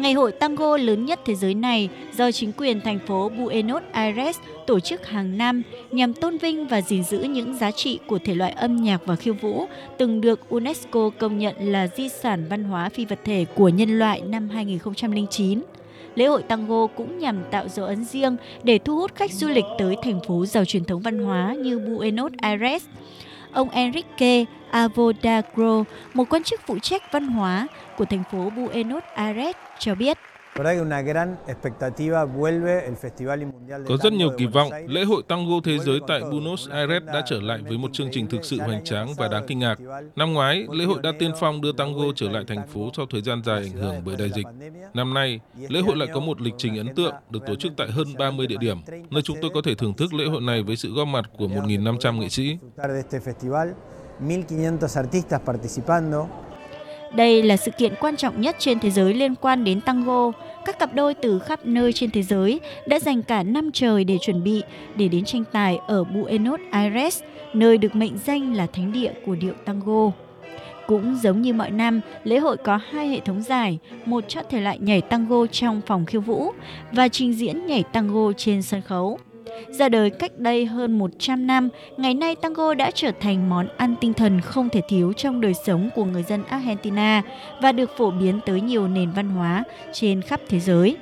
Ngày hội tango lớn nhất thế giới này do chính quyền thành phố Buenos Aires tổ chức hàng năm nhằm tôn vinh và gìn giữ những giá trị của thể loại âm nhạc và khiêu vũ từng được UNESCO công nhận là di sản văn hóa phi vật thể của nhân loại năm 2009. Lễ hội tango cũng nhằm tạo dấu ấn riêng để thu hút khách du lịch tới thành phố giàu truyền thống văn hóa như Buenos Aires. Ông Enrique Avodagro, một quan chức phụ trách văn hóa của thành phố Buenos Aires, cho biết. Có rất nhiều kỳ vọng, lễ hội tango thế giới tại Buenos Aires đã trở lại với một chương trình thực sự hoành tráng và đáng kinh ngạc. Năm ngoái, lễ hội đã tiên phong đưa tango trở lại thành phố sau thời gian dài ảnh hưởng bởi đại dịch. Năm nay, lễ hội lại có một lịch trình ấn tượng được tổ chức tại hơn 30 địa điểm, nơi chúng tôi có thể thưởng thức lễ hội này với sự góp mặt của 1.500 nghệ sĩ. 1.500 artistas participando. Đây là sự kiện quan trọng nhất trên thế giới liên quan đến tango. Các cặp đôi từ khắp nơi trên thế giới đã dành cả năm trời để chuẩn bị để đến tranh tài ở Buenos Aires, nơi được mệnh danh là thánh địa của điệu tango. Cũng giống như mọi năm, lễ hội có hai hệ thống giải, một cho thể loại nhảy tango trong phòng khiêu vũ và trình diễn nhảy tango trên sân khấu. Ra đời cách đây hơn 100 năm, ngày nay tango đã trở thành món ăn tinh thần không thể thiếu trong đời sống của người dân Argentina và được phổ biến tới nhiều nền văn hóa trên khắp thế giới.